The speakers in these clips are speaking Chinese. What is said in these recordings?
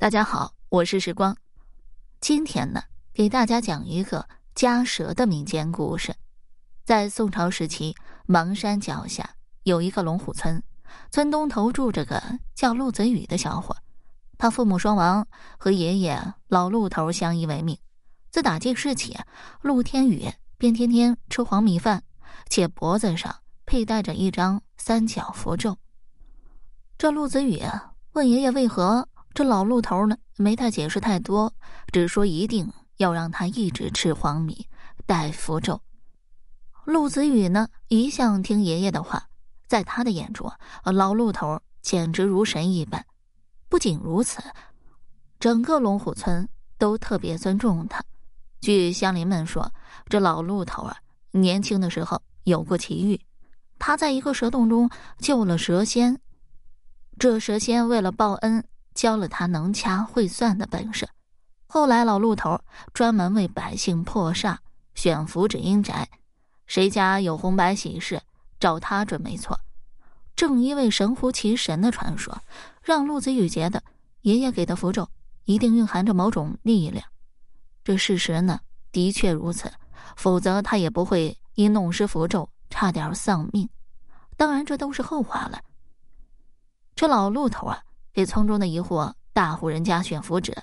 大家好，我是时光。今天呢，给大家讲一个家蛇的民间故事。在宋朝时期，邙山脚下有一个龙虎村，村东头住着个叫陆子宇的小伙。他父母双亡，和爷爷老陆头相依为命。自打记事起，陆天宇便天天吃黄米饭，且脖子上佩戴着一张三角符咒。这陆子宇问爷爷为何？这老陆头呢，没太解释太多，只说一定要让他一直吃黄米，带符咒。陆子宇呢，一向听爷爷的话，在他的眼中，老陆头简直如神一般。不仅如此，整个龙虎村都特别尊重他。据乡邻们说，这老陆头啊，年轻的时候有过奇遇，他在一个蛇洞中救了蛇仙，这蛇仙为了报恩。教了他能掐会算的本事，后来老陆头专门为百姓破煞、选福指阴宅，谁家有红白喜事，找他准没错。正因为神乎其神的传说，让陆子宇觉得爷爷给的符咒一定蕴含着某种力量。这事实呢，的确如此，否则他也不会因弄湿符咒差点丧命。当然，这都是后话了。这老陆头啊。给村中的一户大户人家选符纸，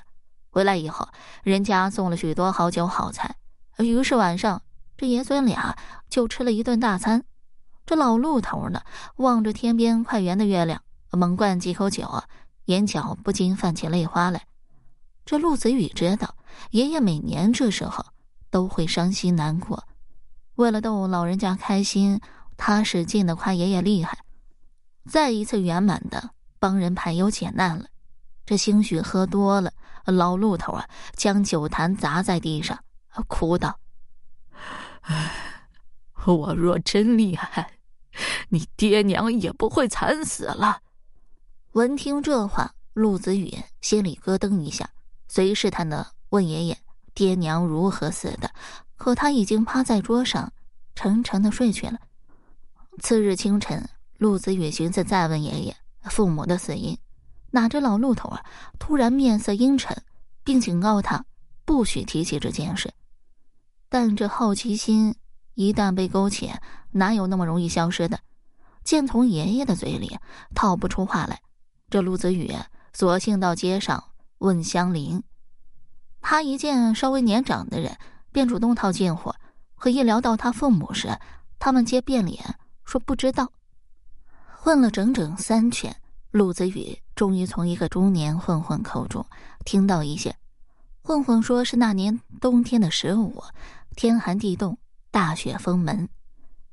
回来以后，人家送了许多好酒好菜。于是晚上，这爷孙俩就吃了一顿大餐。这老陆头呢，望着天边快圆的月亮，猛灌几口酒，眼角不禁泛起泪花来。这陆子宇知道，爷爷每年这时候都会伤心难过，为了逗老人家开心，他使劲的夸爷爷厉害，再一次圆满的。帮人排忧解难了，这兴许喝多了，老陆头啊，将酒坛砸在地上，哭道：“唉，我若真厉害，你爹娘也不会惨死了。”闻听这话，陆子宇心里咯噔一下，随试探的问爷爷：“爹娘如何死的？”可他已经趴在桌上，沉沉的睡去了。次日清晨，陆子宇寻思再问爷爷。父母的死因，哪知老陆头啊，突然面色阴沉，并警告他不许提起这件事。但这好奇心一旦被勾起，哪有那么容易消失的？见从爷爷的嘴里套不出话来，这陆子宇索性到街上问乡邻。他一见稍微年长的人，便主动套近乎，可一聊到他父母时，他们皆变脸说不知道。问了整整三圈，陆子宇终于从一个中年混混口中听到一些。混混说是那年冬天的十五，天寒地冻，大雪封门。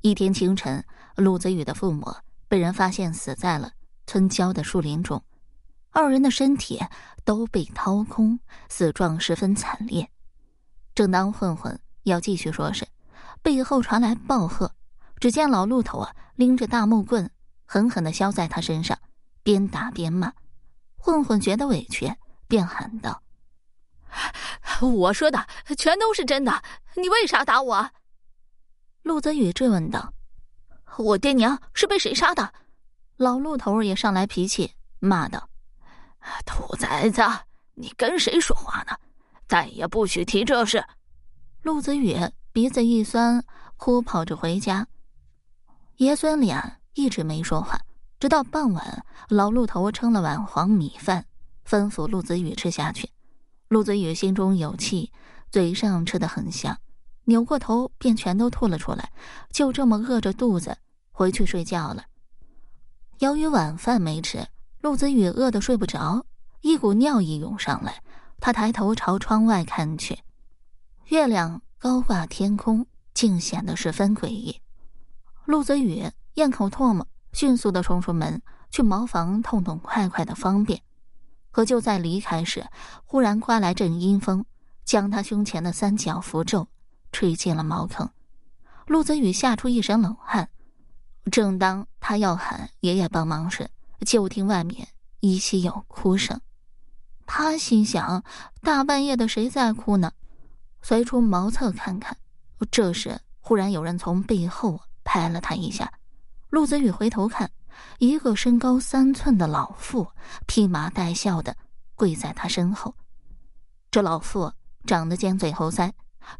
一天清晨，陆子宇的父母被人发现死在了村郊的树林中，二人的身体都被掏空，死状十分惨烈。正当混混要继续说时，背后传来暴喝，只见老陆头啊拎着大木棍。狠狠的削在他身上，边打边骂。混混觉得委屈，便喊道：“我说的全都是真的，你为啥打我？”陆泽宇质问道：“我爹娘是被谁杀的？”老陆头也上来脾气，骂道：“兔崽子，你跟谁说话呢？再也不许提这事！”陆子宇鼻子一酸，哭跑着回家。爷孙俩。一直没说话，直到傍晚，老陆头盛了碗黄米饭，吩咐陆子宇吃下去。陆子宇心中有气，嘴上吃的很香，扭过头便全都吐了出来，就这么饿着肚子回去睡觉了。由于晚饭没吃，陆子宇饿得睡不着，一股尿意涌上来，他抬头朝窗外看去，月亮高挂天空，竟显得十分诡异。陆子宇。咽口唾沫，迅速的冲出门去茅房痛痛快快的方便。可就在离开时，忽然刮来阵阴风，将他胸前的三角符咒吹进了茅坑。陆泽宇吓出一身冷汗。正当他要喊爷爷帮忙时，就听外面依稀有哭声。他心想：大半夜的，谁在哭呢？随出茅厕看看。这时，忽然有人从背后拍了他一下。陆子宇回头看，一个身高三寸的老妇，披麻戴孝的跪在他身后。这老妇长得尖嘴猴腮，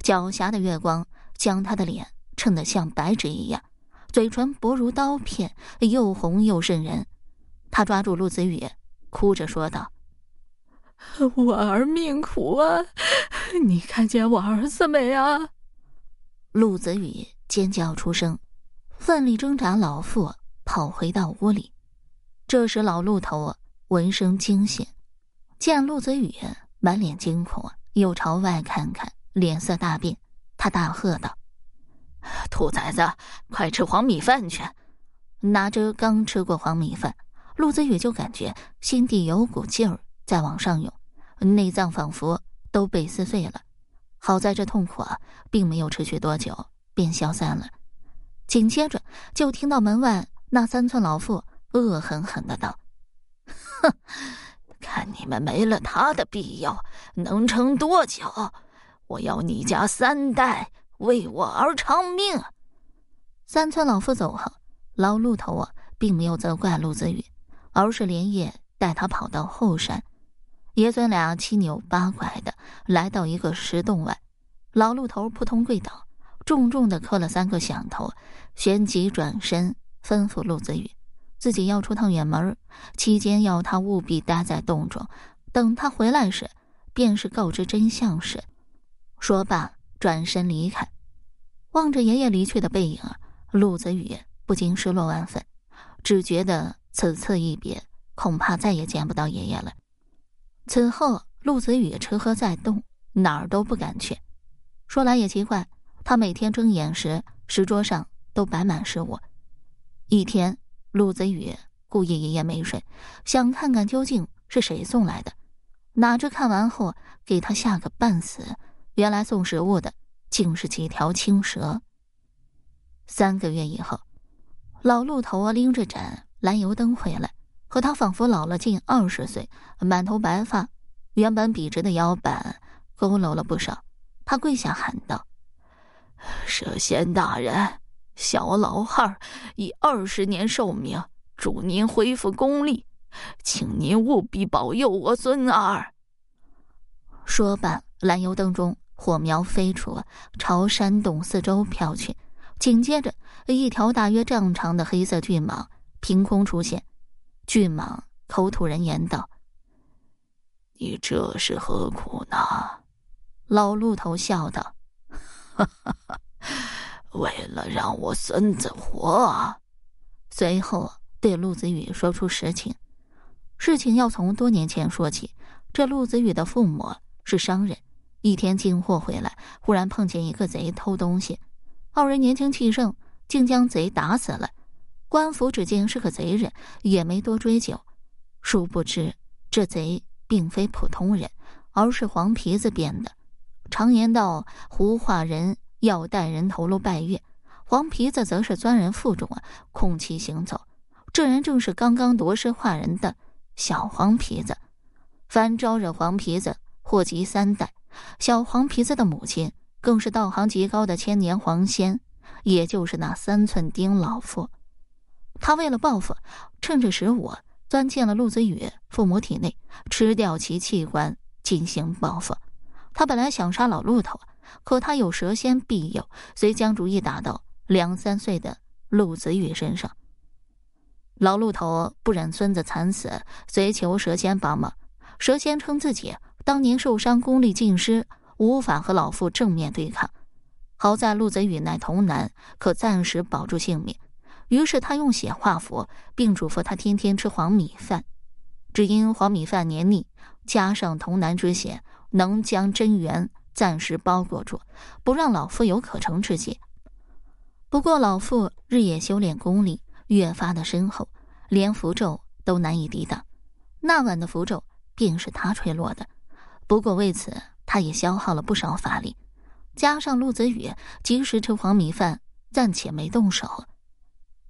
狡黠的月光将她的脸衬得像白纸一样，嘴唇薄如刀片，又红又渗人。他抓住陆子宇，哭着说道：“我儿命苦啊，你看见我儿子没啊？”陆子宇尖叫出声，奋力挣扎，老妇跑回到屋里。这时，老陆头闻声惊醒，见陆子宇满脸惊恐，又朝外看看，脸色大变。他大喝道：“兔崽子，快吃黄米饭去！”拿着刚吃过黄米饭，陆子宇就感觉心底有股劲儿在往上涌，内脏仿佛都被撕碎了。好在这痛苦啊，并没有持续多久，便消散了。紧接着，就听到门外那三寸老妇恶狠狠的道：“哼，看你们没了他的庇佑，能撑多久？我要你家三代为我而偿命！”三寸老妇走后，老陆头啊，并没有责怪陆子宇，而是连夜带他跑到后山。爷孙俩七扭八拐的来到一个石洞外，老陆头扑通跪倒，重重的磕了三个响头，旋即转身吩咐陆子宇，自己要出趟远门，期间要他务必待在洞中，等他回来时，便是告知真相时。说罢，转身离开。望着爷爷离去的背影，陆子宇不禁失落万分，只觉得此次一别，恐怕再也见不到爷爷了。此后，陆子宇吃喝在洞，哪儿都不敢去。说来也奇怪，他每天睁眼时，石桌上都摆满食物。一天，陆子宇故意一夜没睡，想看看究竟是谁送来的。哪知看完后，给他吓个半死。原来送食物的竟是几条青蛇。三个月以后，老陆头拎着盏燃油灯回来。和他仿佛老了近二十岁，满头白发，原本笔直的腰板佝偻了不少。他跪下喊道：“蛇仙大人，小老汉儿以二十年寿命，祝您恢复功力，请您务必保佑我孙儿。”说罢，蓝油灯中火苗飞出，朝山洞四周飘去。紧接着，一条大约丈长的黑色巨蟒凭空出现。巨蟒口吐人言道：“你这是何苦呢？”老鹿头笑道：“哈哈哈，为了让我孙子活。”随后对陆子宇说出实情。事情要从多年前说起。这陆子宇的父母是商人，一天进货回来，忽然碰见一个贼偷东西，二人年轻气盛，竟将贼打死了。官府只见是个贼人，也没多追究。殊不知，这贼并非普通人，而是黄皮子变的。常言道：“胡化人要带人头颅拜月，黄皮子则是钻人腹中啊，控其行走。这人正是刚刚夺尸化人的小黄皮子。凡招惹黄皮子，祸及三代。小黄皮子的母亲更是道行极高的千年黄仙，也就是那三寸丁老妇。”他为了报复，趁着时我钻进了陆子宇父母体内，吃掉其器官进行报复。他本来想杀老陆头，可他有蛇仙庇佑，遂将主意打到两三岁的陆子宇身上。老陆头不忍孙子惨死，遂求蛇仙帮忙。蛇仙称自己当年受伤，功力尽失，无法和老父正面对抗。好在陆子宇乃童男，可暂时保住性命。于是他用血化符，并嘱咐他天天吃黄米饭。只因黄米饭黏腻，加上童男之血，能将真元暂时包裹住，不让老妇有可乘之机。不过老妇日夜修炼功力，越发的深厚，连符咒都难以抵挡。那晚的符咒便是他吹落的。不过为此，他也消耗了不少法力。加上陆子宇及时吃黄米饭，暂且没动手。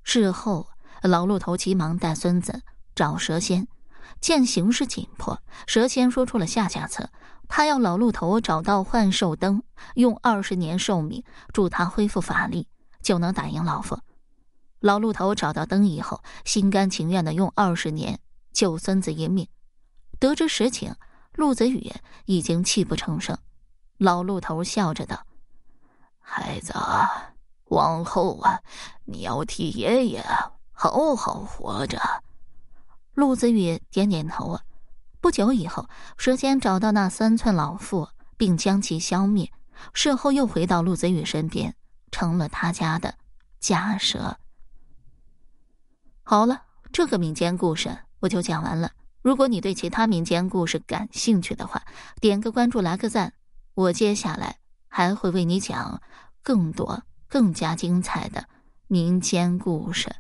事后，老陆头急忙带孙子找蛇仙，见形势紧迫，蛇仙说出了下下策：他要老陆头找到幻兽灯，用二十年寿命助他恢复法力，就能打赢老夫。老陆头找到灯以后，心甘情愿的用二十年救孙子一命。得知实情，陆子宇已经泣不成声。老陆头笑着道：“孩子，往后啊，你要替爷爷好好活着。”陆子宇点点头啊。不久以后，蛇仙找到那三寸老妇，并将其消灭。事后又回到陆子宇身边，成了他家的家蛇。好了，这个民间故事我就讲完了。如果你对其他民间故事感兴趣的话，点个关注，来个赞。我接下来还会为你讲更多、更加精彩的民间故事。